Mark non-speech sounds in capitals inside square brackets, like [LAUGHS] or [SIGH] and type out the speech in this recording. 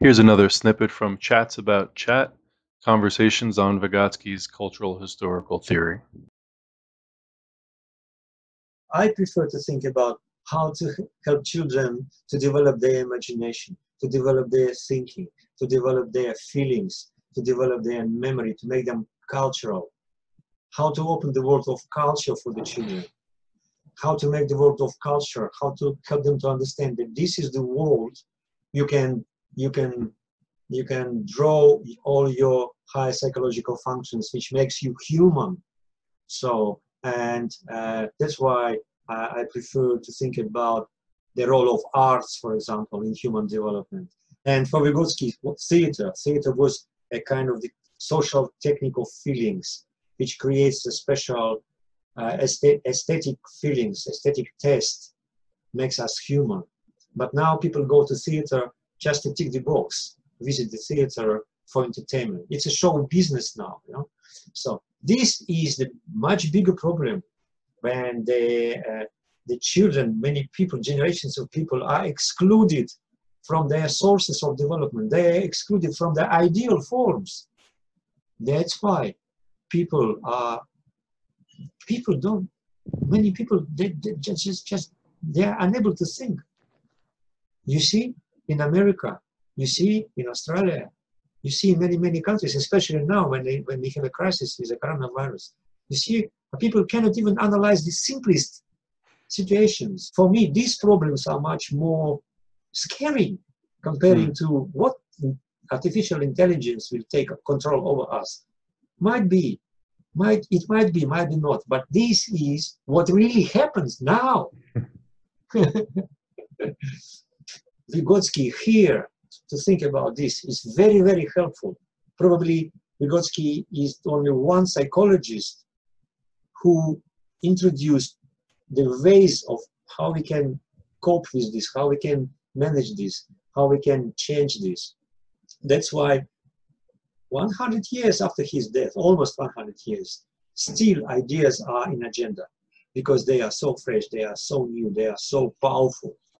Here's another snippet from Chats About Chat Conversations on Vygotsky's Cultural Historical Theory. I prefer to think about how to help children to develop their imagination, to develop their thinking, to develop their feelings, to develop their memory, to make them cultural. How to open the world of culture for the children. How to make the world of culture, how to help them to understand that this is the world you can you can you can draw all your high psychological functions which makes you human so and uh, that's why I, I prefer to think about the role of arts, for example, in human development. And for Vygotsky, theater, theater was a kind of the social technical feelings, which creates a special uh, aesthetic feelings, aesthetic taste, makes us human. But now people go to theater just to tick the box, visit the theater for entertainment. It's a show business now, you know. So this is the much bigger problem when the, uh, the children, many people, generations of people are excluded from their sources of development. They are excluded from their ideal forms. That's why people are, people don't, many people, they, they just, just, they are unable to think. You see, in America, you see, in Australia, you see in many, many countries, especially now when, they, when we have a crisis with the coronavirus, you see people cannot even analyze the simplest situations. For me, these problems are much more scary comparing mm. to what artificial intelligence will take control over us. Might be, might it might be, might be not, but this is what really happens now. [LAUGHS] Vygotsky here to think about this is very, very helpful. Probably Vygotsky is only one psychologist who introduced the ways of how we can cope with this, how we can manage this, how we can change this. That's why 100 years after his death, almost 100 years, still ideas are in agenda because they are so fresh, they are so new, they are so powerful.